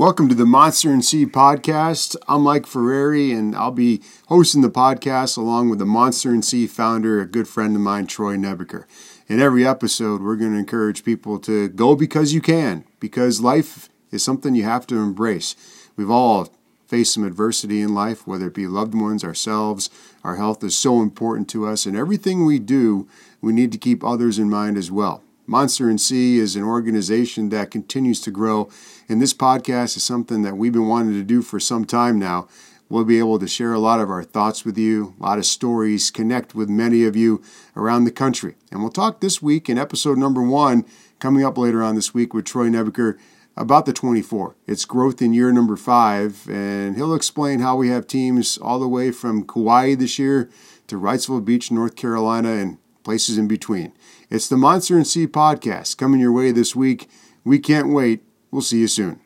Welcome to the Monster and Sea podcast. I'm Mike Ferrari, and I'll be hosting the podcast along with the Monster and Sea founder, a good friend of mine, Troy Nebeker. In every episode, we're going to encourage people to go because you can, because life is something you have to embrace. We've all faced some adversity in life, whether it be loved ones, ourselves. Our health is so important to us, and everything we do, we need to keep others in mind as well. Monster and Sea is an organization that continues to grow, and this podcast is something that we've been wanting to do for some time now. We'll be able to share a lot of our thoughts with you, a lot of stories, connect with many of you around the country. And we'll talk this week in episode number one, coming up later on this week with Troy Nebeker about the 24. It's growth in year number five, and he'll explain how we have teams all the way from Kauai this year to Wrightsville Beach, North Carolina, and places in between. It's the Monster and Sea podcast coming your way this week. We can't wait. We'll see you soon.